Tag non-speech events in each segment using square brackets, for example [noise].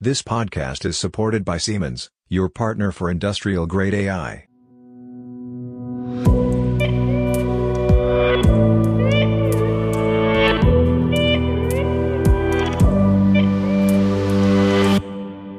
This podcast is supported by Siemens, your partner for industrial grade AI.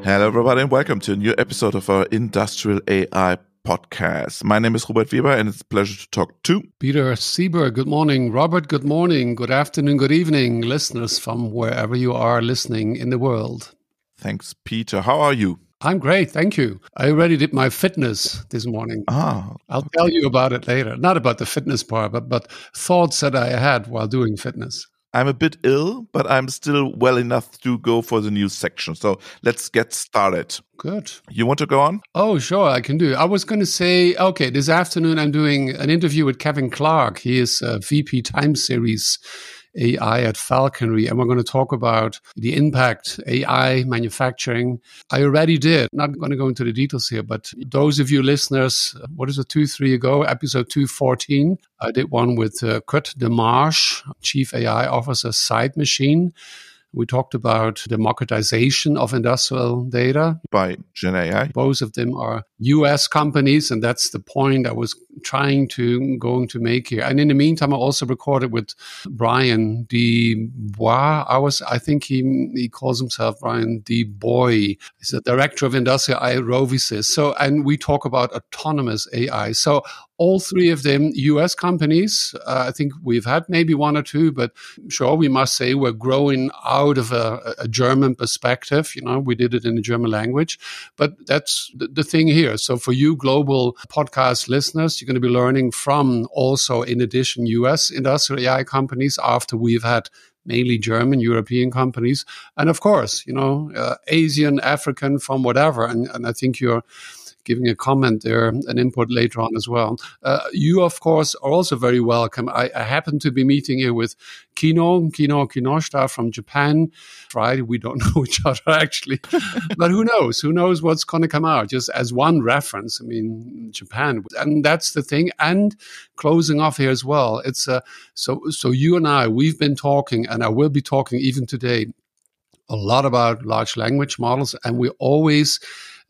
Hello, everybody, and welcome to a new episode of our Industrial AI podcast. My name is Robert Weber, and it's a pleasure to talk to Peter Sieber. Good morning, Robert. Good morning, good afternoon, good evening, listeners from wherever you are listening in the world. Thanks, Peter. How are you? I'm great, thank you. I already did my fitness this morning. Ah, I'll tell you about it later. Not about the fitness part, but but thoughts that I had while doing fitness. I'm a bit ill, but I'm still well enough to go for the news section. So let's get started. Good. You want to go on? Oh, sure, I can do. I was going to say, okay, this afternoon I'm doing an interview with Kevin Clark. He is a VP Time Series AI at Falkonry, and we're going to talk about the impact AI manufacturing. I already did. Not going to go into the details here, but those of you listeners, what is it, two, three ago, episode 214, I did one with uh, Kurt DeMaagd, Chief AI Officer, Sight Machine. We talked about democratization of industrial data. By Gen AI. Both of them are US companies, and that's the point I was trying to going to make here. And in the meantime, I also recorded with Brian Dubois. I was I think he he calls himself Brian Dubois. He's the director of industrial AI RoviSys. So and we talk about autonomous AI. So all three of them US companies. Uh, I think we've had maybe one or two, but sure, we must say we're growing out of a, a German perspective. You know, we did it in the German language, but that's the, the thing here. So for you global podcast listeners, you're going to be learning from also, in addition, US industrial AI companies after we've had mainly German, European companies, and of course, you know, uh, Asian, African, from whatever. And, and I think you're giving a comment there, an input later on as well. Uh, you, of course, are also very welcome. I, I happen to be meeting here with Kino, Kino Kinoshita from Japan. Friday, we don't [laughs] know each other actually, but who knows? Who knows what's going to come out? Just as one reference, I mean, Japan, and that's the thing. And closing off here as well. It's uh, so so you and I, we've been talking, and I will be talking even today a lot about large language models, and we always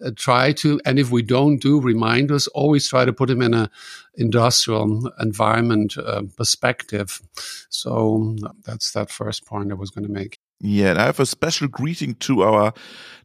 uh, try to, and if we don't do, reminders. Always try to put them in a industrial environment uh, perspective. So that's that first point I was going to make. Yeah, and I have a special greeting to our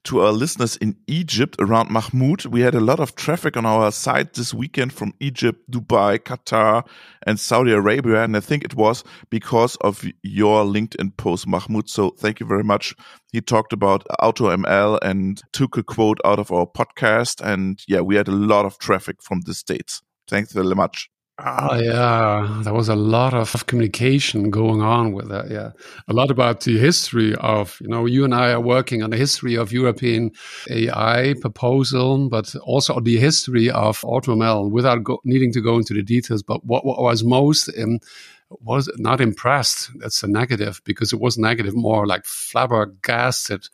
to our listeners in Egypt around Mahmoud. We had a lot of traffic on our site this weekend from Egypt, Dubai, Qatar, and Saudi Arabia, and I think it was because of your LinkedIn post, Mahmoud. So thank you very much. He talked about AutoML and took a quote out of our podcast, and yeah, we had a lot of traffic from the states. Thanks very much. Oh yeah, there was a lot of communication going on with that. Yeah, a lot about the history of you know you and I are working on the history of European AI proposal, but also the history of AutoML without go- needing to go into the details. But what, what was most um, was not impressed. That's a negative because it was negative, more like flabbergasted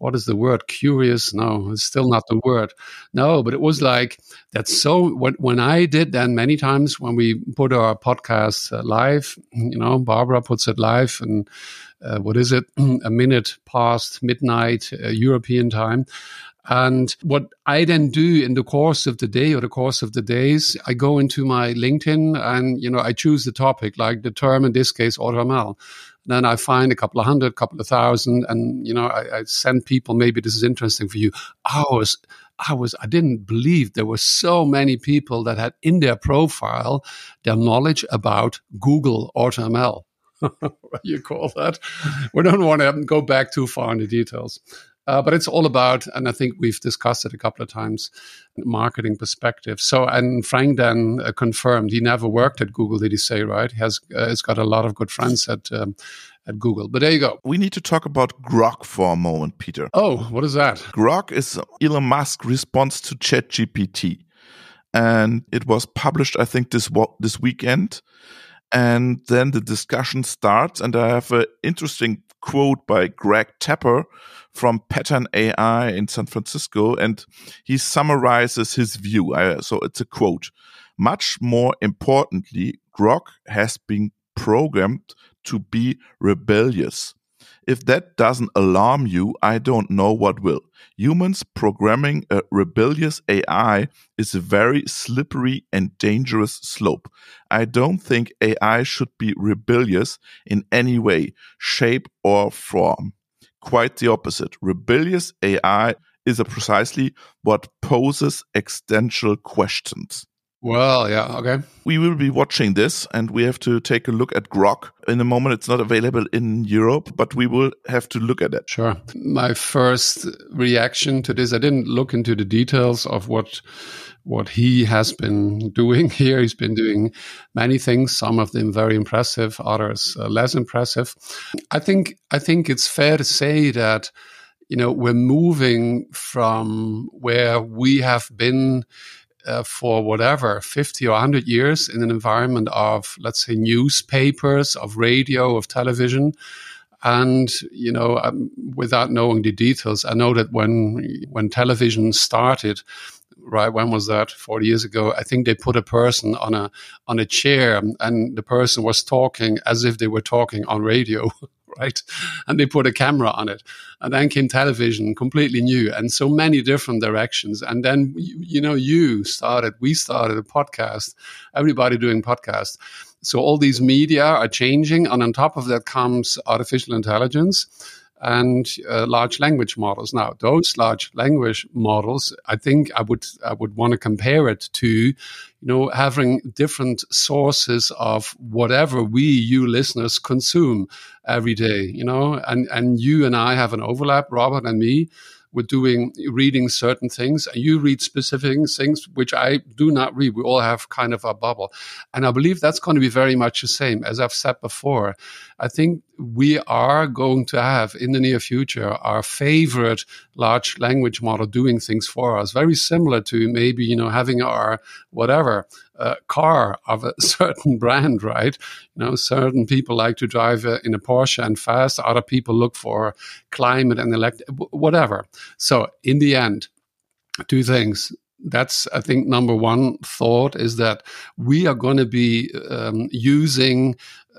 what is the word? Curious? No it's still not the word. No but it was like that's so when, when i did then many times when we put our podcast uh, live you know barbara puts it live and uh, what is it? [clears throat] A minute past midnight uh, european time and what I then do in the course of the day or the course of the days, I go into my LinkedIn and, you know, I choose the topic, like the term in this case, AutoML. Then I find a couple of hundred, couple of thousand, and you know, I, I send people. Maybe this is interesting for you. I was, I was, I didn't believe there were so many people that had in their profile their knowledge about Google AutoML. [laughs] what you call that? We don't want to go back too far in the details. Uh, but it's all about, and I think we've discussed it a couple of times, marketing perspective. So, and Frank then uh, confirmed he never worked at Google. Did he say right? He has uh, he's got a lot of good friends at um, at Google. But there you go. We need to talk about Grok for a moment, Peter. Oh, what is that? Grok is Elon Musk's response to ChatGPT, and it was published, I think, this this weekend. And then the discussion starts, and I have an interesting quote by Greg Tepper from Pattern AI in San Francisco, and he summarizes his view. so it's a quote. Much more importantly, Grok has been programmed to be rebellious. If that doesn't alarm you, I don't know what will. Humans programming a rebellious AI is a very slippery and dangerous slope. I don't think AI should be rebellious in any way, shape, or form. Quite the opposite. Rebellious AI is precisely what poses existential questions. Well, yeah, okay. We will be watching this and we have to take a look at Grok. In a moment, it's not available in Europe, but we will have to look at it. Sure. My first reaction to this, I didn't look into the details of what what he has been doing [laughs] here. He's been doing many things, some of them very impressive, others uh, less impressive. I think I think it's fair to say that you know we're moving from where we have been uh, for whatever 50 or 100 years in an environment of let's say newspapers of radio of television and you know um, without knowing the details i know that when when television started right when was that 40 years ago i think they put a person on a on a chair and the person was talking as if they were talking on radio [laughs] right? And they put a camera on it. And then came television, completely new, and so many different directions. And then, you know, you started, we started a podcast, everybody doing podcasts. So all these media are changing. And on top of that comes artificial intelligence and uh, large language models. Now, those large language models, I think I would I would want to compare it to, you know, having different sources of whatever we, you listeners, consume every day. You know, and and you and I have an overlap, Robert and me we're doing reading certain things and you read specific things which I do not read. We all have kind of a bubble. And I believe that's going to be very much the same. As I've said before, I think we are going to have in the near future our favorite large language model doing things for us, very similar to maybe, you know, having our whatever uh, car of a [laughs] certain brand, right? You know, certain people like to drive uh, in a Porsche and fast. Other people look for climate and elect, whatever. So in the end, two things that's i think number one thought is that we are going to be um, using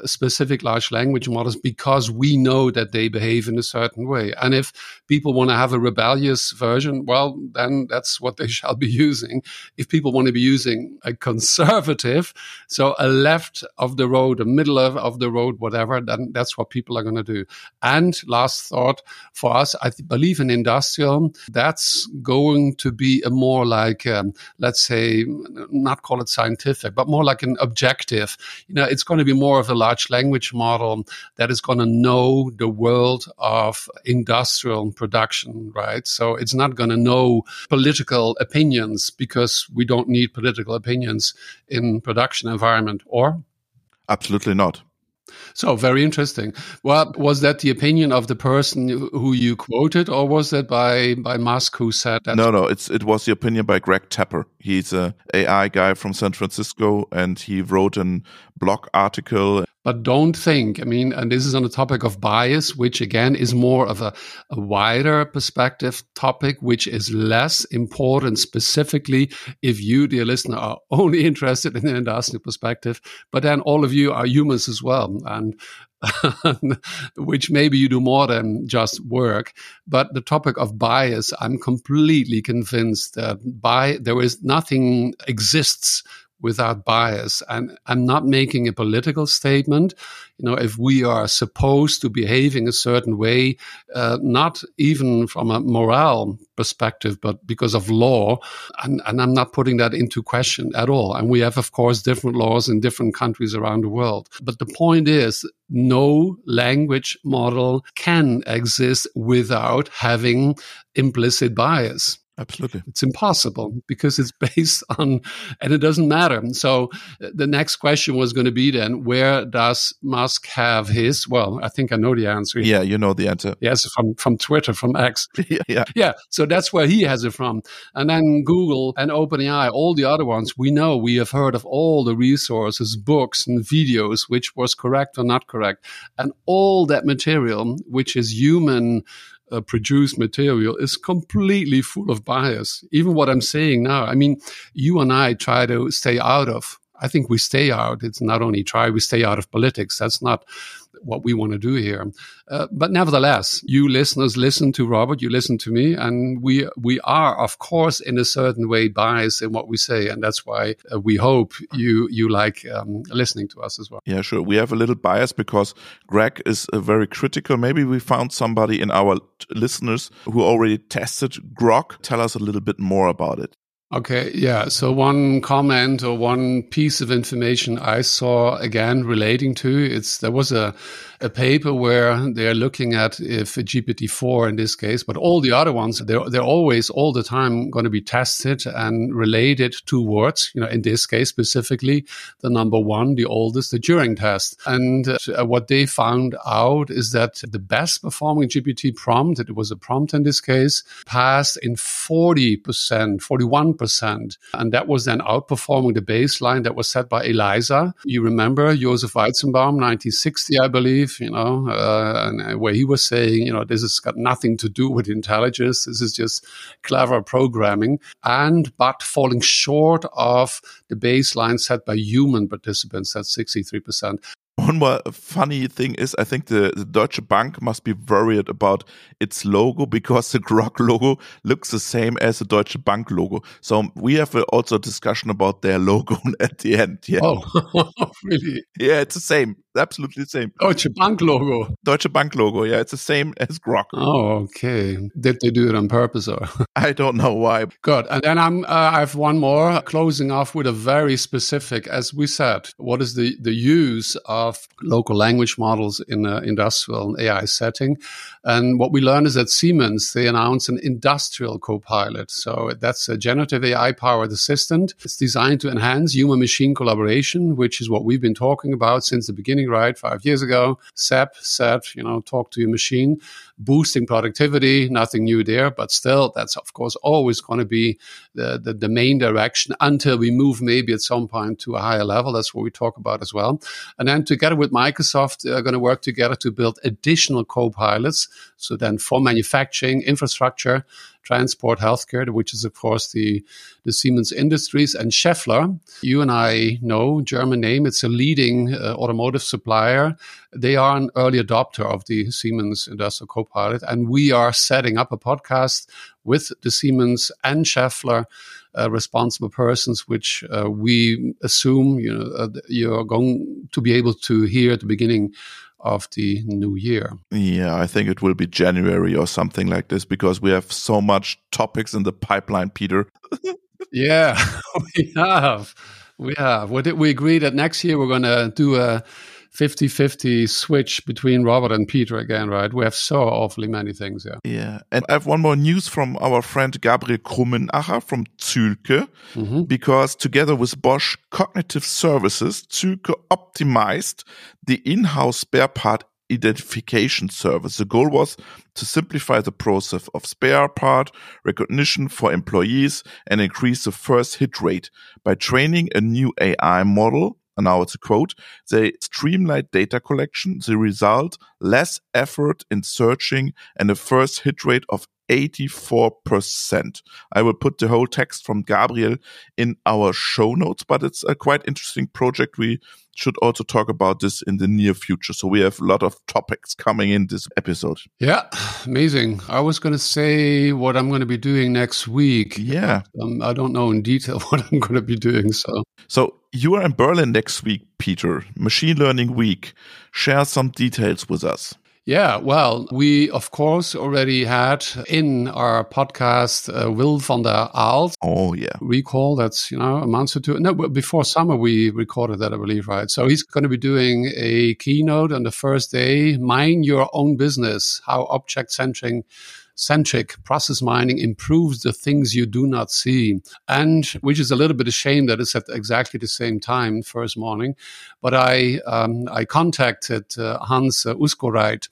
specific large language models because we know that they behave in a certain way. And if people want to have a rebellious version, well, then that's what they [laughs] shall be using. If people want to be using a conservative, so a left of the road, a middle of, of the road, whatever, then that's what people are going to do. And last thought for us, I believe in industrial, that's going to be a more like, um, let's say, not call it scientific, but more like an objective. You know, it's going to be more of a large language model that is going to know the world of industrial production, right? So it's not going to know political opinions because we don't need political opinions in production environment, or? Absolutely not. So very interesting. Well, was that the opinion of the person who you quoted, or was that by by Musk who said that? No, no, it's it was the opinion by Greg Tapper. He's a AI guy from San Francisco, and he wrote a blog article but don't think, I mean, and this is on the topic of bias, which again is more of a, a, wider perspective topic, which is less important specifically if you, dear listener, are [laughs] only interested in an industrial perspective. But then all of you are humans as well. And [laughs] which maybe you do more than just work. But the topic of bias, I'm completely convinced that by there is nothing exists without bias. And I'm not making a political statement. You know, if we are supposed to behaving a certain way, uh, not even from a moral perspective, but because of law, and, and I'm not putting that into question at all. And we have, of course, different laws in different countries around the world. But the point is, no language model can exist without having implicit bias. Absolutely. It's impossible because it's [laughs] based on, and it doesn't matter. So uh, the next question was going to be then, where does Musk have his? Well, I think I know the answer. Yeah, you know the answer. Yes, from, from Twitter, from X. [laughs] yeah, yeah. Yeah. So that's where he has it from. And then Google and OpenAI, all the other ones, we know we have heard of all the resources, books and videos, which was correct or not correct. And all that material, which is human uh, produced material is completely full of bias. Even what I'm saying now, I mean, you and I try to stay out of. I think we stay out. It's not only try, we stay out of politics. That's not what we want to do here. Uh, but nevertheless, you listeners listen to Robert, you listen to me, and we we are, of course, in a certain way biased in what we say, and that's why uh, we hope you you like um, listening to us as well. Yeah, sure. We have a little bias because Greg is uh, very critical. Maybe we found somebody in our listeners who already tested Grok. Tell us a little bit more about it. Okay, yeah. So one comment or one piece of information I saw again relating to it's there was a a paper where they're looking at if GPT-4 in this case, but all the other ones, they're, they're always all the time going to be tested and related to words. You know, in this case specifically, the number one, the oldest, the Turing test. And uh, what they found out is that the best performing GPT prompt, it was a prompt in this case, passed in 40%, 41%. And that was then outperforming the baseline that was set by ELIZA. You remember Joseph Weizenbaum, 1960, I believe you know, uh, uh, where he was saying, you know, this has got nothing to do with intelligence. This is just clever programming, and but falling short of the baseline set by human participants. at sixty three percent. One more funny thing is, I think the, the, Deutsche Bank must be worried about its logo because the Grok logo looks the same as the Deutsche Bank logo. So we have uh, also a discussion about their logo [laughs] at the end. Yeah. Oh, [laughs] really? Yeah, it's the same absolutely the same. Deutsche Bank logo. Deutsche Bank logo. Yeah, it's the same as Grok. Oh, okay. Did they do it on purpose or? [laughs] I don't know why. Good. And then I'm. Uh, I have one more closing off with a very specific. As we said, what is the the use of local language models in an industrial AI setting? And what we learned is that Siemens they announced an industrial co-pilot. So that's a generative AI powered assistant. It's designed to enhance human machine collaboration, which is what we've been talking about since the beginning right? Five years ago, SAP said, you know, talk to your machine, boosting productivity, nothing new there, but still, that's of course always going to be the, the, the main direction until we move maybe at some point to a higher level. That's what we talk about as well. And then together with Microsoft, they're going to work together to build additional co-pilots. So then for manufacturing, infrastructure, transport, healthcare, which is of course the the Siemens Industries and Schaeffler. You and I know German name. It's a leading uh, automotive supplier. They are an early adopter of the Siemens Industrial Copilot, and we are setting up a podcast with the Siemens and Schaeffler. Uh, responsible persons, which uh, we assume you know uh, you're going to be able to hear at the beginning of the new year. Yeah, I think it will be January or something like this because we have so much topics in the pipeline, Peter. [laughs] yeah, [laughs] we have. We have. We, we agree that next year we're going to do a 50 50 switch between Robert and Peter again, right? We have so awfully many things, here. Yeah. And I have one more news from our friend Gabriel Krummenacher from Zühlke, mm -hmm. because together with Bosch Cognitive Services, Zühlke optimized the in house spare part identification service. The goal was to simplify the process of spare part recognition for employees and increase the first hit rate by training a new AI model and now it's a quote, they streamlined data collection, the result, less effort in searching and a first hit rate of 84%. I will put the whole text from Gabriel in our show notes, but it's a quite interesting project. We should also talk about this in the near future. So we have a lot of topics coming in this episode. Yeah, amazing. I was going to say what I'm going to be doing next week. Yeah. Um, I don't know in detail [laughs] what I'm going to be doing. So, so you are in Berlin next week, Peter. Machine Learning Week. Share some details with us. Yeah, well, we of course already had in our podcast uh, Wil van der Aalst. Oh yeah, recall that's you know a month or two. No, before summer we recorded that, I believe, right? So he's going to be doing a keynote on the first day. Mind your own business: how object centric centric process mining improves the things you do not see. And which is a little bit a shame that it's at exactly the same time, first morning. But I, um, I contacted uh, Hans uh, Uszkoreit,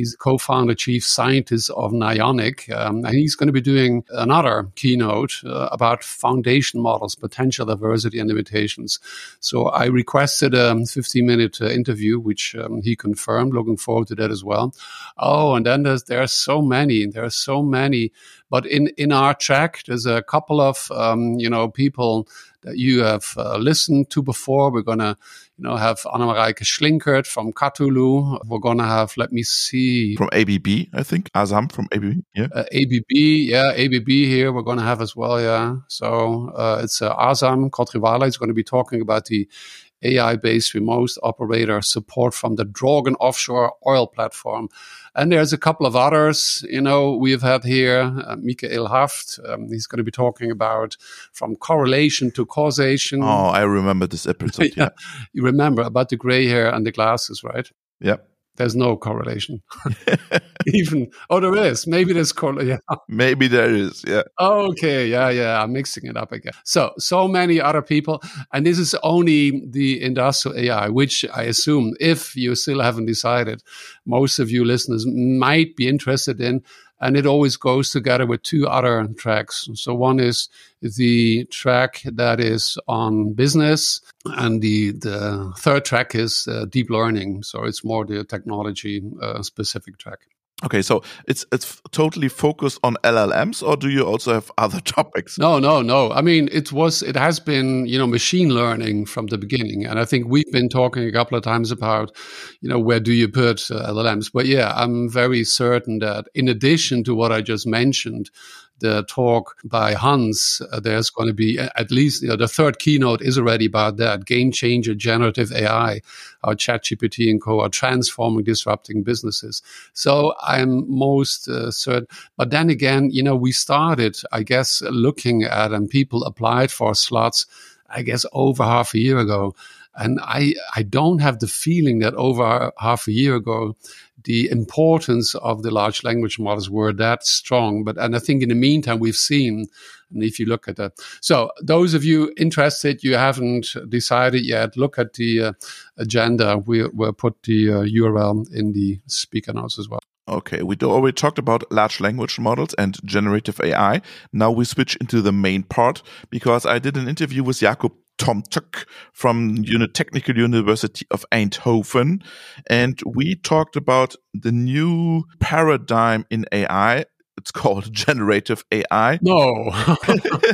He's co-founder, chief scientist of Nyonic, um, and he's going to be doing another keynote uh, about foundation models, potential diversity and limitations. So I requested a 15-minute uh, interview, which um, he confirmed. Looking forward to that as well. Oh, and then there's there are so many. There are so many. But in in our track, there's a couple of um, you know people that you have uh, listened to before. We're gonna you know, have Anna-Mareike Schlinkert from Zühlke. We're going to have, let me see. From ABB, I think. Azam from ABB. Yeah. Uh, ABB. Yeah. ABB here. We're going to have as well. Yeah. So uh, it's uh, Azam Kotriwala is going to be talking about the AI based remote operator support from the Draugen offshore oil platform. And there's a couple of others, you know, we've had here uh, Michael Haft. Um, he's going to be talking about from correlation to causation. Oh, I remember this [laughs] episode. yeah. yeah. You remember about the gray hair and the glasses, right? Yep. There's no correlation. [laughs] [laughs] Even oh, there is. Maybe there's correlation. Yeah. Maybe there is. Yeah. Okay. Yeah. Yeah. I'm mixing it up again. So so many other people, and this is only the industrial AI, which I assume, if you still haven't decided, most of you listeners might be interested in and it always goes together with two other tracks. So one is the track that is on business, and the the third track is uh, deep learning. So it's more the technology uh, specific track. Okay, so it's it's totally focused on LLMs, or do you also have other [laughs] topics? No, no, no. I mean, it was it has been you know machine learning from the beginning, and I think we've been talking a couple of times about you know where do you put uh, LLMs. But yeah, I'm very certain that in addition to what I just mentioned, the talk by Hans, uh, there's going to be at least you know, the third keynote is already about that game changer generative AI, how ChatGPT and co are transforming, disrupting businesses. So I'm most uh, certain. But then again, you know, we started, I guess, looking at and people applied for slots, I guess, over half a year ago. And I, I don't have the feeling that over half a year ago, the importance of the large language models were that strong. But and I think in the meantime we've seen, and if you look at that, so those of you interested, you haven't decided yet, look at the uh, agenda. We will put the uh, URL in the speaker notes as well. Okay, we already talked about large language models and generative AI. Now we switch into the main part because I did an interview with Jakub Tomczak from Uni Technical University of Eindhoven. And we talked about the new paradigm in AI. It's [laughs] called generative AI. No.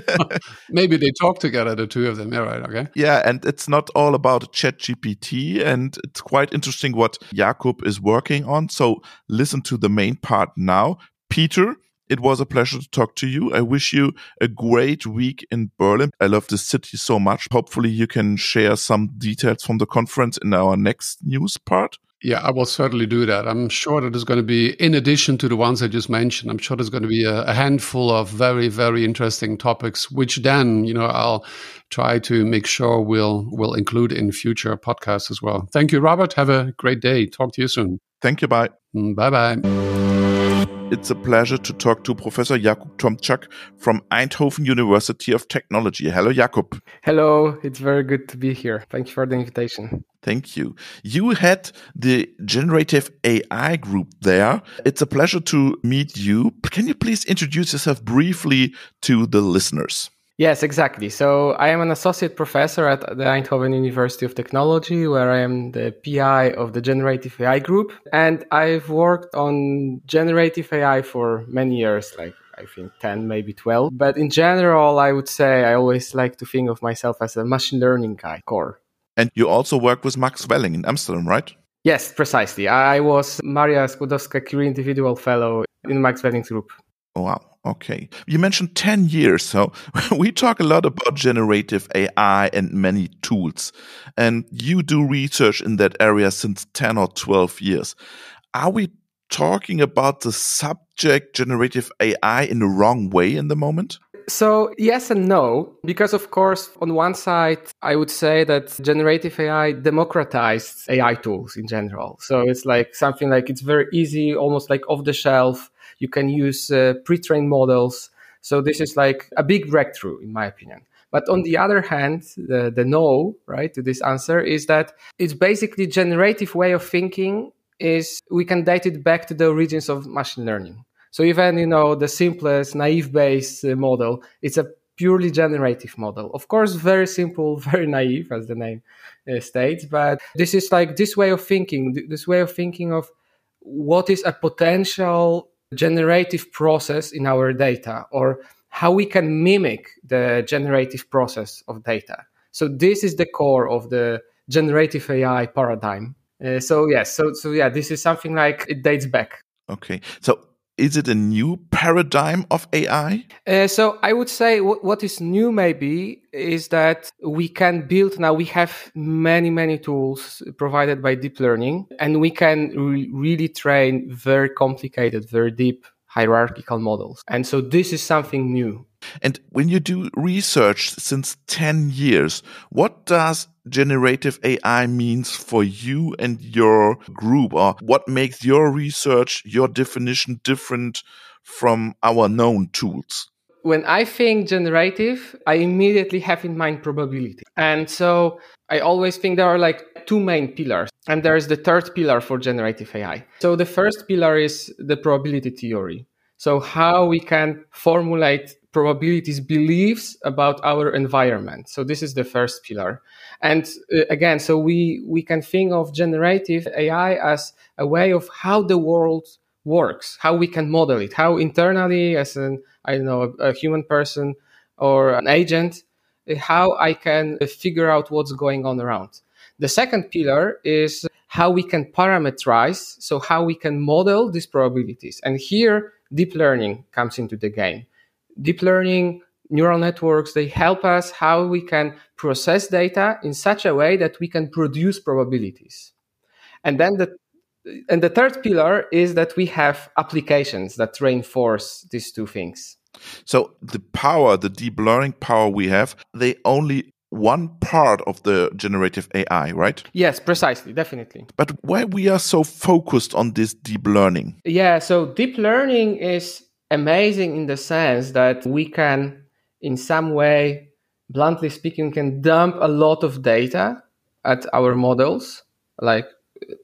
[laughs] Maybe they talk together, the two of them. Yeah, right. Okay. Yeah. And it's not all about ChatGPT. And it's quite interesting what Jakub is working on. So listen to the main part now. Peter, it was a pleasure to talk to you. I wish you a great week in Berlin. I love the city so much. Hopefully, you can share some details from the conference in our next news part. Yeah, I will certainly do that. I'm sure that there's going to be, in addition to the ones I just mentioned, I'm sure there's going to be a, a handful of very, very interesting topics, which then, you know, I'll try to make sure we'll we'll include in future podcasts as well. Thank you, Robert. Have a great day. Talk to you soon. Thank you. Bye. Mm, bye bye. It's a pleasure to talk to Professor Jakub Tomczak from Eindhoven University of Technology. Hello, Jakub. Hello, it's very good to be here. Thank you for the invitation. Thank you. You had the generative AI group there. It's a pleasure to meet you. Can you please introduce yourself briefly to the listeners? Yes, exactly. So I am an associate professor at the Eindhoven University of Technology, where I am the PI of the Generative AI group. And I've worked on generative AI for many years, like I think 10, maybe 12. But in general, I would say I always like to think of myself as a machine learning guy, core. And you also work with Max Welling in Amsterdam, right? Yes, precisely. I was Maria Skłodowska Curie Individual Fellow in Max Welling's group. Oh, wow. Okay. You mentioned 10 years. So [laughs] we talk a lot about generative AI and many tools. And you do research in that area since 10 or 12 years. Are we talking about the subject generative AI in the wrong way in the moment? So, yes and no, because of course, on one side, I would say that generative AI democratized AI tools in general. So, it's like something like it's very easy, almost like off the shelf you can use uh, pre-trained models. So this is like a big breakthrough, in my opinion. But on the other hand, the, the no, right, to this answer is that it's basically generative way of thinking is we can date it back to the origins of machine learning. So even, you know, the simplest naive Bayes uh, model, it's a purely generative model. Of course, very simple, [laughs] very naive, as the name uh, states. But this is like this way of thinking, this way of thinking of what is a potential generative process in our data or how we can mimic the generative process of data. So this is the core of the generative AI paradigm. Uh, so yes, so so yeah, this is something like it dates back. Okay, so is it a new paradigm of AI? Uh, so I would say what is new maybe is that we can build now. We have many many tools provided by deep learning, and we can re- really train very complicated, very deep hierarchical models. And so this is something new. And when you do research since 10 years, what does generative AI means for you and your group or what makes your research, your definition different from our known tools? When I think generative, I immediately have in mind probability. And so I always think there are like two main pillars. And there is the third pillar for generative AI. So the first pillar is the probability theory. So how we can formulate probabilities beliefs about our environment. So this is the first pillar. And uh, again, so we, we can think of generative AI as a way of how the world works, how we can model it, how internally as an, I don't know, a, a human person or an agent, uh, how I can uh, figure out what's going on around. The second pillar is how we can parameterize, so how we can model these probabilities. And here, deep learning comes into the game. Deep learning, neural networks, they help us how we can process data in such a way that we can produce probabilities. And then the and the third pillar is that we have applications that reinforce these two things. So the power, the deep learning power we have, they only one part of the generative AI, right? Yes, precisely, definitely. But why we are so focused on this deep learning? Yeah, so deep learning is amazing in the sense that we can in some way bluntly speaking can dump a lot of data at our models like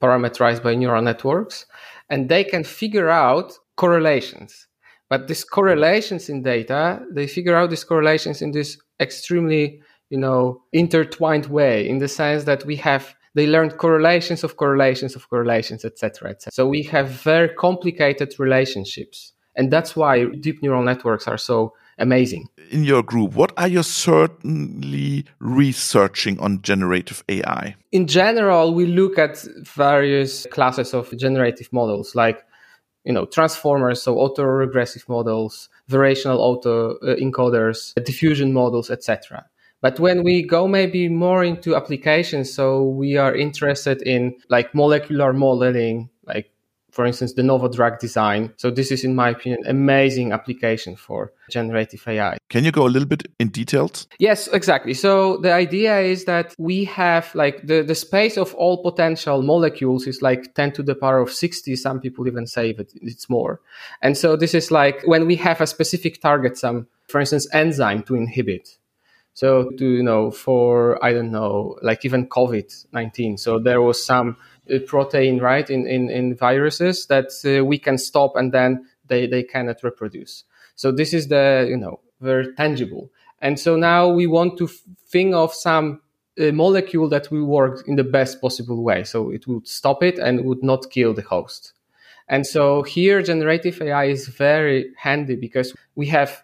parameterized by neural networks and they can figure out correlations. But these correlations in data they figure out these correlations in this extremely you know intertwined way in the sense that we have they learned correlations of correlations of correlations etc etc so we have very complicated relationships and that's why deep neural networks are so amazing. In your group what are you certainly researching on generative ai in general we look at various classes of generative models like you know transformers so autoregressive models variational auto uh, encoders diffusion models etc but when we go maybe more into applications, so we are interested in like molecular modeling, like for instance, de novo drug design. So this is, in my opinion, amazing application for generative AI. Can you go a little bit in details? Yes, exactly. So the idea is that we have like the, the space of all potential molecules is like 10 to the power of 60. Some people even say that it's more. And so this is like when we have a specific target, some, for instance, enzyme to inhibit so to you know, for I don't know, like even COVID nineteen. So there was some protein right in in, in viruses that uh, we can stop and then they they cannot reproduce. So this is the you know very tangible. And so now we want to think of some uh, molecule that will work in the best possible way. So it would stop it and would not kill the host. And so here generative AI is very handy because we have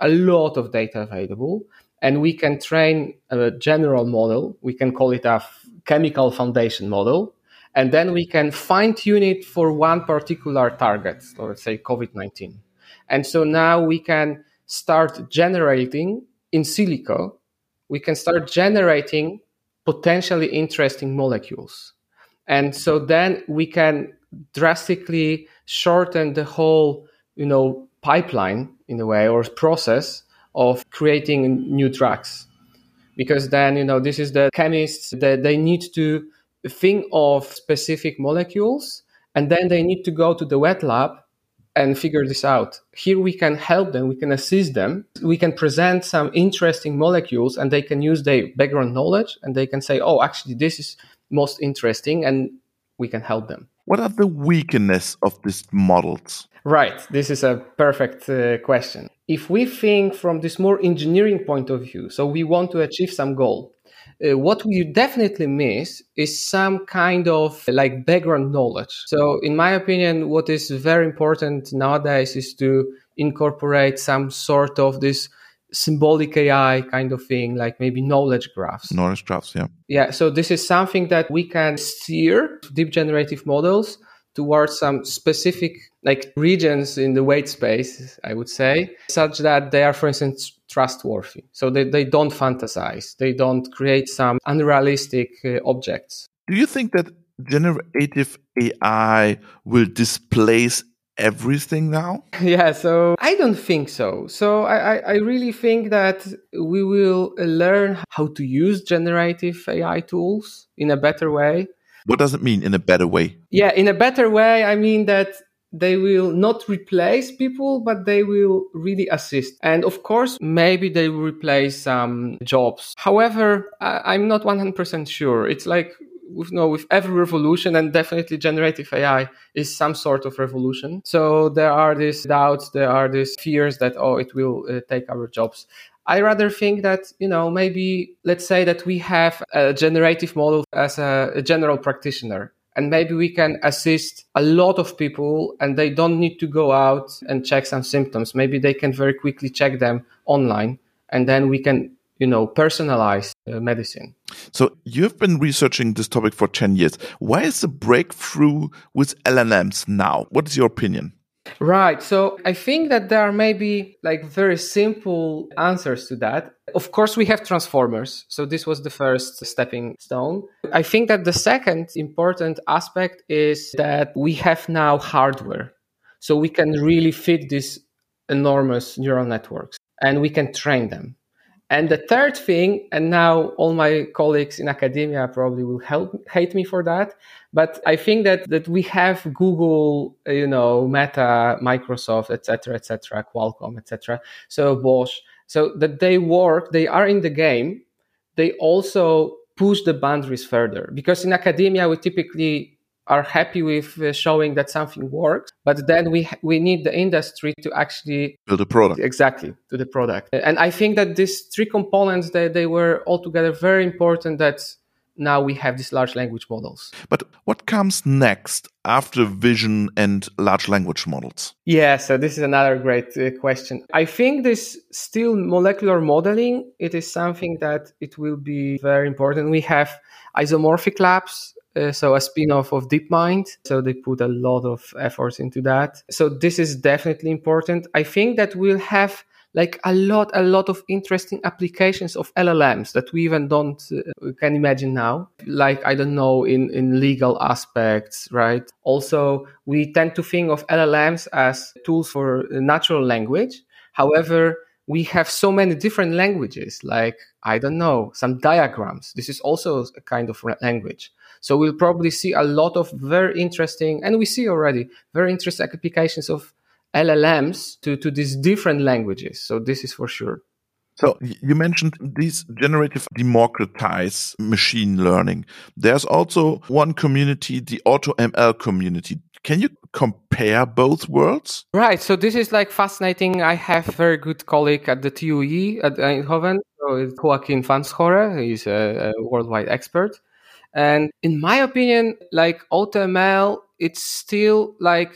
a lot of data available and we can train a general model. We can call it a chemical foundation model. And then we can fine tune it for one particular target, so let's say COVID 19. And so now we can start generating in silico, we can start generating potentially interesting molecules. And so then we can drastically shorten the whole, you know, pipeline in a way or process of creating new drugs because then you know this is the chemists that they need to think of specific molecules and then they need to go to the wet lab and figure this out. Here we can help them we can assist them. We can present some interesting molecules and they can use their background knowledge and they can say oh actually this is most interesting and we can help them. What are the weaknesses of these models? Right. This is a perfect uh, question. If we think from this more engineering point of view, so we want to achieve some goal, uh, what we definitely miss is some kind of like background knowledge. So, in my opinion, what is very important nowadays is to incorporate some sort of this symbolic AI kind of thing, like maybe knowledge graphs. Knowledge graphs, yeah. Yeah, so this is something that we can steer deep generative models towards some specific like regions in the weight space, I would say, such that they are, for instance, trustworthy. So they, they don't fantasize, they don't create some unrealistic uh, objects. Do you think that generative AI will displace everything now? [laughs] Yeah, so I don't think so. So I, I really think that we will learn how to use generative AI tools in a better way. What does it mean in a better way? Yeah, in a better way, I mean that they will not replace people, but they will really assist. And of course, maybe they will replace some jobs. However, I, am not 100% sure. It's like with no with every revolution and definitely generative ai is some sort of revolution so there are these doubts there are these fears that oh it will uh, take our jobs I rather think that, you know, maybe let's say that we have a generative model as a, a, general practitioner. And maybe we can assist a lot of people and they don't need to go out and check some symptoms. Maybe they can very quickly check them online and then we can you know, personalized uh, medicine. So you've been researching this topic for 10 years. Why is the breakthrough with LLMs now? What is your opinion? Right. So I think that there are maybe like very simple answers to that. Of course, we have transformers. So this was the first stepping stone. I think that the second important aspect is that we have now hardware. So we can really fit these enormous neural networks and we can train them. And the third thing, and now all my colleagues in academia probably will help hate me for that, but I think that that we have Google, uh, you know, Meta, Microsoft, etc., etc., Qualcomm, etc. So Bosch, so that they work, they are in the game. They also push the boundaries further because in academia we typically are happy with uh, showing that something works but then we we need the industry to actually build a product. Exactly to the product. And i think that these three components they, they were altogether very important that now we have these large language models. But what comes next after vision and large language models? Yeah so this is another great uh, question. I think this still molecular modeling it is something that it will be very important. We have isomorphic labs uh, so a spin-off of DeepMind. So they put a lot of efforts into that. So this is definitely important. I think that we'll have like a lot, a lot of interesting applications of LLMs that we even don't uh, can imagine now. Like I don't know in in legal aspects, right? Also, we tend to think of LLMs as tools for natural language. However, we have so many different languages, like, I don't know, some diagrams. This is also a kind of language. So we'll probably see a lot of very interesting, and we see already very interesting applications of LLMs to, to these different languages. So this is for sure. So you mentioned these generative democratize machine learning. There's also one community, the AutoML community. Can you compare both worlds? Right. So this is like fascinating. I have a very good colleague at the TUE at Eindhoven. So Joaquin Vanschoren. He's a, a worldwide expert. And in my opinion, like AutoML, it's still like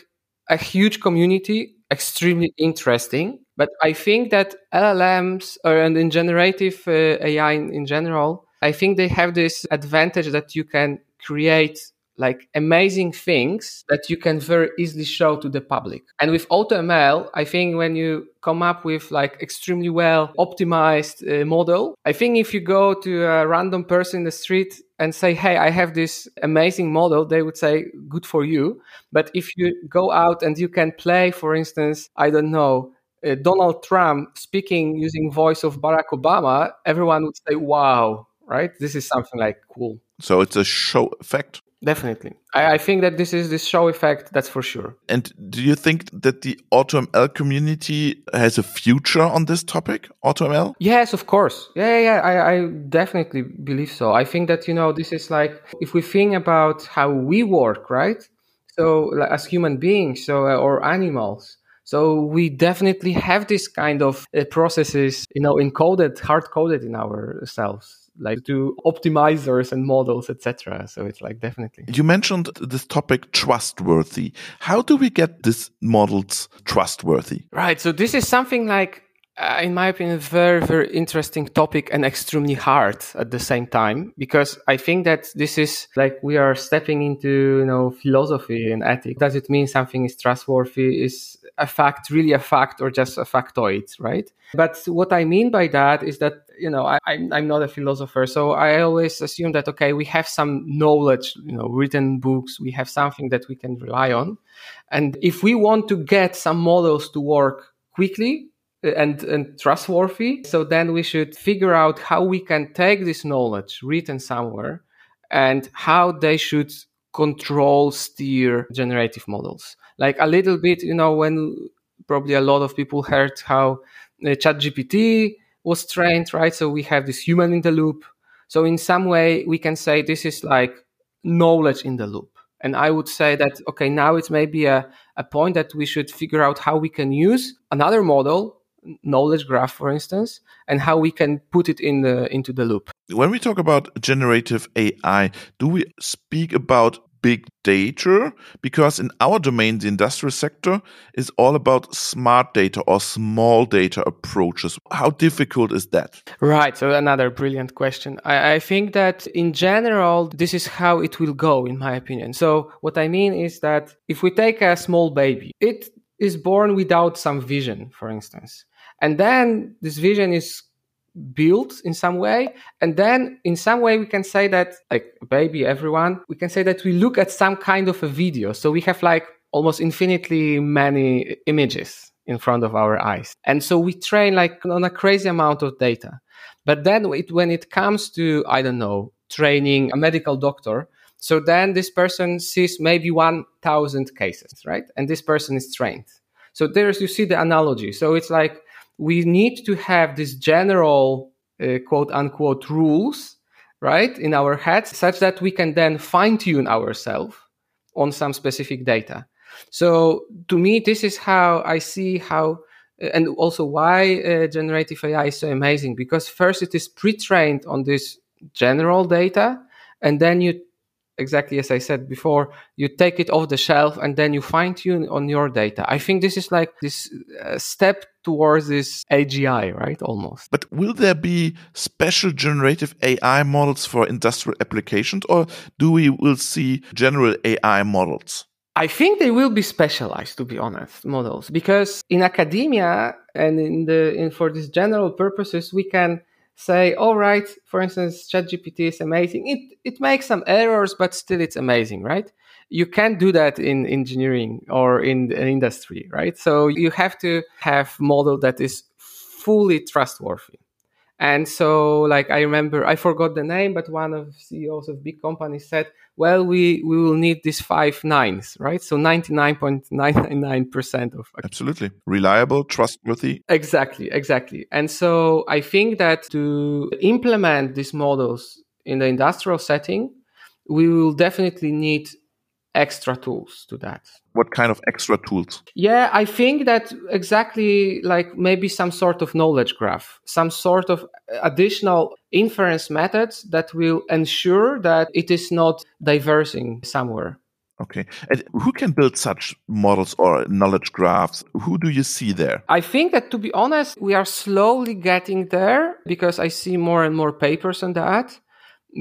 a huge community, extremely interesting. But I think that LLMs or and in generative uh, AI in, in general, I think they have this advantage that you can create like amazing things that you can very easily show to the public. And with AutoML, I think when you come up with like extremely well optimized uh, model, I think if you go to a random person in the street and say, Hey, I have this amazing model, they would say, good for you. But if you go out and you can play, for instance, I don't know, uh, Donald Trump speaking using voice of Barack Obama, everyone would say, wow, right? This is something like cool. So it's a show effect. Definitely. I, I, think that this is this show effect, that's for sure. And do you think that the AutoML community has a future on this topic, AutoML? Yes, of course. Yeah, yeah, yeah. I, I definitely believe so. I think that, you know, this is like, if we think about how we work, right? So, like, as human beings so, uh, or animals, so we definitely have this kind of uh, processes, you know, encoded, hard coded in ourselves like to optimizers and models, etc. So it's like definitely. You mentioned this topic trustworthy. How do we get these models trustworthy? Right. So this is something like uh, in my opinion, very, very interesting topic and extremely hard at the same time because I think that this is like we are stepping into, you know, philosophy and ethics. Does it mean something is trustworthy? Is a fact really a fact or just a factoid, right? But what I mean by that is that, you know, I, I'm not a philosopher. So I always assume that, okay, we have some knowledge, you know, written books, we have something that we can rely on. And if we want to get some models to work quickly, and, and trustworthy. So then we should figure out how we can take this knowledge written somewhere and how they should control steer generative models. Like a little bit, you know, when probably a lot of people heard how uh, ChatGPT was trained, right? So we have this human in the loop. So in some way, we can say this is like knowledge in the loop. And I would say that, okay, now it's maybe a, a point that we should figure out how we can use another model knowledge graph, for instance, and how we can put it in the into the loop. When we talk about generative AI, do we speak about big data? Because in our domain, the industrial sector is all about smart data or small data approaches. How difficult is that? Right. So another brilliant question. I, I think that in general, this is how it will go, in my opinion. So what I mean is that if we take a small baby, it is born without some vision, for instance. And then this vision is built in some way. And then in some way, we can say that, like baby, everyone, we can say that we look at some kind of a video. So we have like almost infinitely many images in front of our eyes. And so we train like on a crazy amount of data. But then it, when it comes to, I don't know, training a medical doctor, so then this person sees maybe 1000 cases, right? And this person is trained. So there's, you see the analogy. So it's like, we need to have this general uh, quote unquote rules, right, in our heads, such that we can then fine tune ourselves on some specific data. So to me, this is how I see how, uh, and also why uh, generative AI is so amazing because first it is pre-trained on this general data, and then you exactly as I said before, you take it off the shelf and then you fine tune on your data. I think this is like this uh, step towards this AGI, right? Almost. But will there be special generative AI models for industrial applications or do we will see general AI models? I think they will be specialized, to be honest, models, because in academia and in the in for these general purposes, we can say, all right, for instance, ChatGPT is amazing. It it makes some errors, but still it's amazing, right? You can't do that in engineering or in an industry, right? So you have to have model that is fully trustworthy. And so, like, I remember, I forgot the name, but one of CEOs of big companies said, well, we, we will need these five nines, right? So 99.999% of. Absolutely. Reliable, trustworthy. Exactly, exactly. And so I think that to implement these models in the industrial setting, we will definitely need extra tools to that. What kind of extra tools? Yeah, I think that exactly like maybe some sort of knowledge graph, some sort of additional inference methods that will ensure that it is not diversing somewhere. Okay. And who can build such models or knowledge graphs? Who do you see there? I think that to be honest, we are slowly getting there because I see more and more papers on that.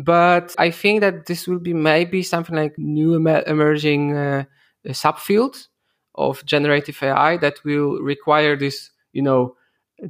But I think that this will be maybe something like new emerging uh, subfield of generative AI that will require this, you know,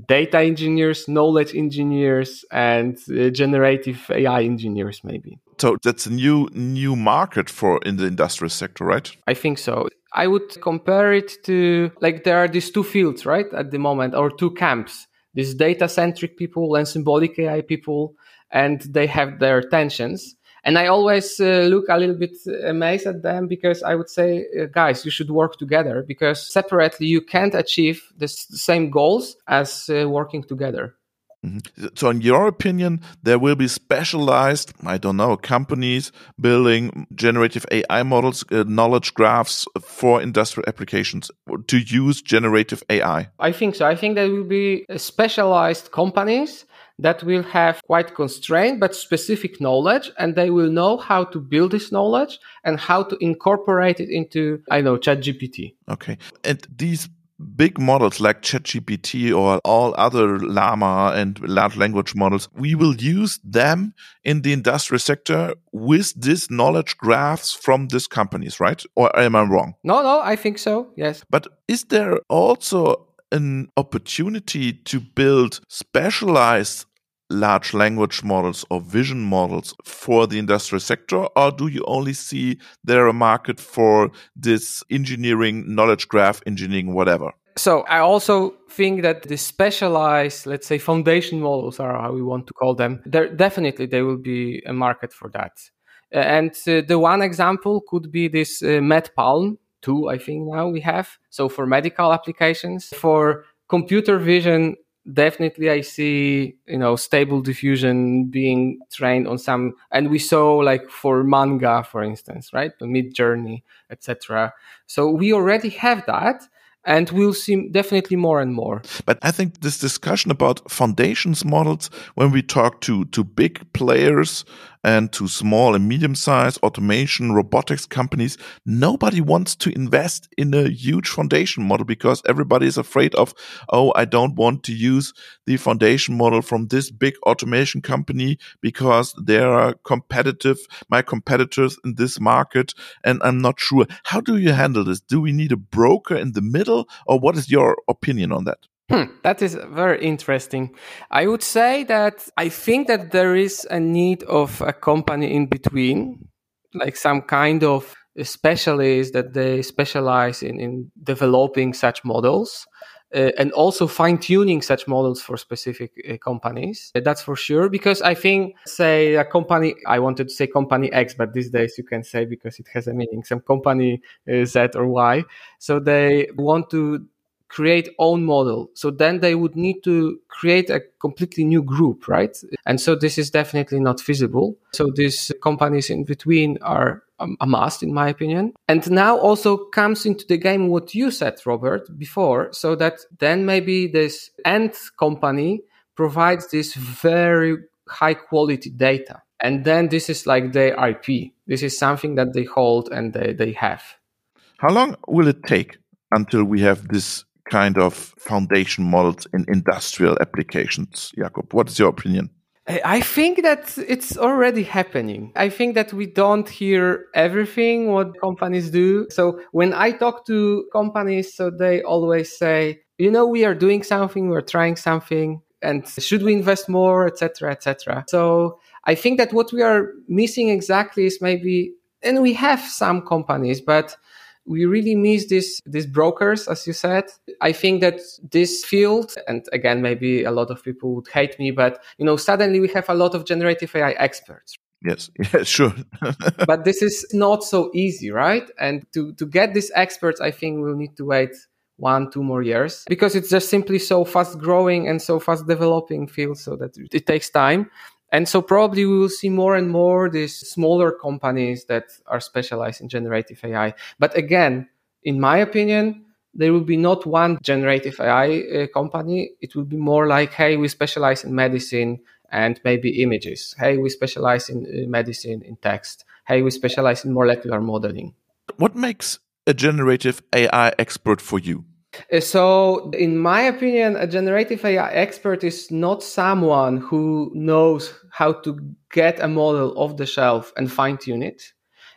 data engineers, knowledge engineers, and uh, generative AI engineers, maybe. So that's a new new market for in the industrial sector, right? I think so. I would compare it to like there are these two fields, right, at the moment, or two camps. These data centric people and symbolic AI people and they have their tensions. And I always uh, look a little bit amazed at them because I would say, uh, guys, you should work together because separately you can't achieve the same goals as uh, working together. Mm -hmm. So, in your opinion, there will be specialized, I don't know, companies building generative AI models, uh, knowledge graphs for industrial applications to use generative AI? I think so. I think there will be specialized companies that will have quite constrained but specific knowledge and they will know how to build this knowledge and how to incorporate it into i know ChatGPT okay and these big models like ChatGPT or all other Llama and large language models, we will use them in the industrial sector with this knowledge graphs from these companies, right? Or am I wrong? No, no, I think so. Yes. But is there also an opportunity to build specialized large language models or vision models for the industrial sector, or do you only see there a market for this engineering, knowledge graph engineering, whatever? So I also think that the specialized, let's say, foundation models are how we want to call them. There definitely there will be a market for that. And uh, the one example could be this uh, Med-PaLM 2, I think now we have. So for medical applications, for computer vision, definitely I see, you know, stable diffusion being trained on some, and we saw like for manga, for instance, right? Midjourney etc. So we already have that and we'll see definitely more and more. But I think this discussion about foundations models, when we talk to, to big players and to small and medium sized automation robotics companies, nobody wants to invest in a huge foundation model because everybody is afraid of, oh, I don't want to use the foundation model from this big automation company because they are competitive, my competitors in this market, and I'm not sure. How do you handle this? Do we need a broker in the middle, or what is your opinion on that? Hmm, that is very interesting. I would say that I think that there is a need of a company in between, like some kind of specialist that they specialize in, in developing such models. Uh, and also fine tuning such models for specific uh, companies. That's for sure. Because I think, say, a company, I wanted to say company X, but these days you can say because it has a meaning, some company uh, Z or Y. So they want to create own model. So then they would need to create a completely new group, right? And so this is definitely not feasible. So these companies in between are a must, in my opinion. And now also comes into the game what you said, Robert, before, so that then maybe this end company provides this very high quality data. And then this is like their IP. This is something that they hold and they, they have. How long will it take until we have this kind of foundation models in industrial applications. Jakub, what is your opinion? I think that it's already happening. I think that we don't hear everything what companies do. So when I talk to companies, so they always say, you know, we are doing something, we're trying something, and should we invest more, etc., etc. So I think that what we are missing exactly is maybe, and we have some companies, but we really miss this these brokers as you said. I think that this field and again maybe a lot of people would hate me but you know suddenly we have a lot of generative ai experts. Yes [laughs] yeah sure. [laughs] But this is not so easy right? And to to get these experts i think we'll need to wait one two more years because it's just simply so fast growing and so fast developing field so that it takes time and so probably we will see more and more these smaller companies that are specialized in generative AI. But again, in my opinion, there will be not one generative AI uh, company. It will be more like, hey, we specialize in medicine and maybe images. Hey, we specialize in uh, medicine in text. Hey, we specialize in molecular modeling. What makes a generative AI expert for you? Uh, so, in my opinion, a generative AI expert is not someone who knows how to get a model off the shelf and fine tune it.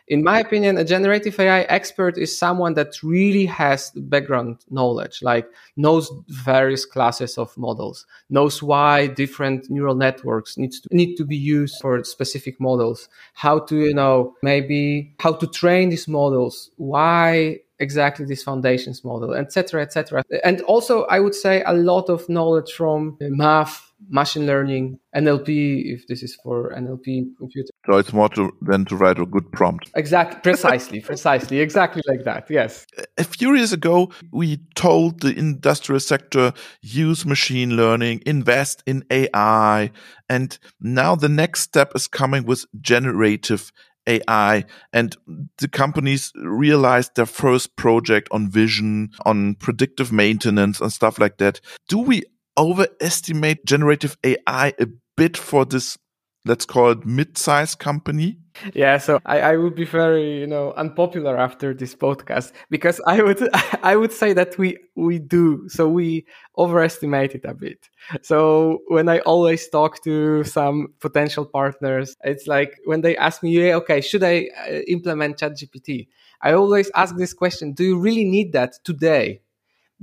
In my opinion, a generative AI expert is someone that really has background knowledge, like knows various classes of models, knows why different neural networks needs to, need to be used for specific models, how to, you know, maybe how to train these models, why exactly this foundations model, etc., etc. And also, I would say a lot of knowledge from math, machine learning, NLP, if this is for NLP computer. So it's more to, than to write a good prompt. Exactly, precisely, precisely, exactly like that. Yes. A few years ago, we told the industrial sector use machine learning, invest in AI, and now the next step is coming with generative AI and the companies realized their first project on vision, on predictive maintenance and stuff like that. Do we overestimate generative AI a bit for this let's call it mid-sized company? Yeah, so I, I would be very, you know, unpopular after this podcast because I would [laughs] I would say that we we do. So we overestimate it a bit. So when I always talk to some potential partners, it's like when they ask me, yeah, okay, should I uh, implement ChatGPT? I always ask this question, do you really need that today?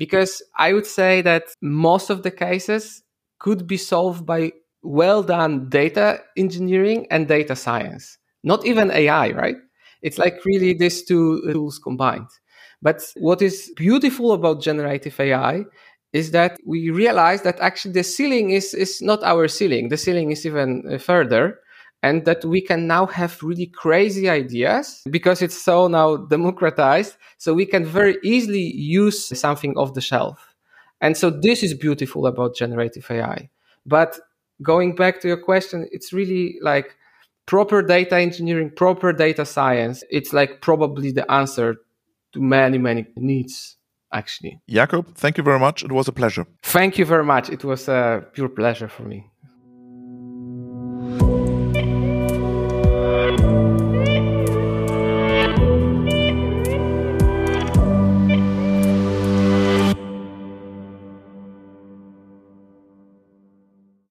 Because I would say that most of the cases could be solved by well done data engineering and data science, not even AI, right? It's like really these two tools combined. But what is beautiful about generative AI is that we realize that actually the ceiling is, is not our ceiling. The ceiling is even uh, further and that we can now have really crazy ideas because it's so now democratized. So we can very easily use something off the shelf. And so this is beautiful about generative AI. But going back to your question, it's really like proper data engineering, proper data science. It's like probably the answer to many, many needs, actually. Jakub, thank you very much. It was a pleasure. Thank you very much. It was a pure pleasure for me.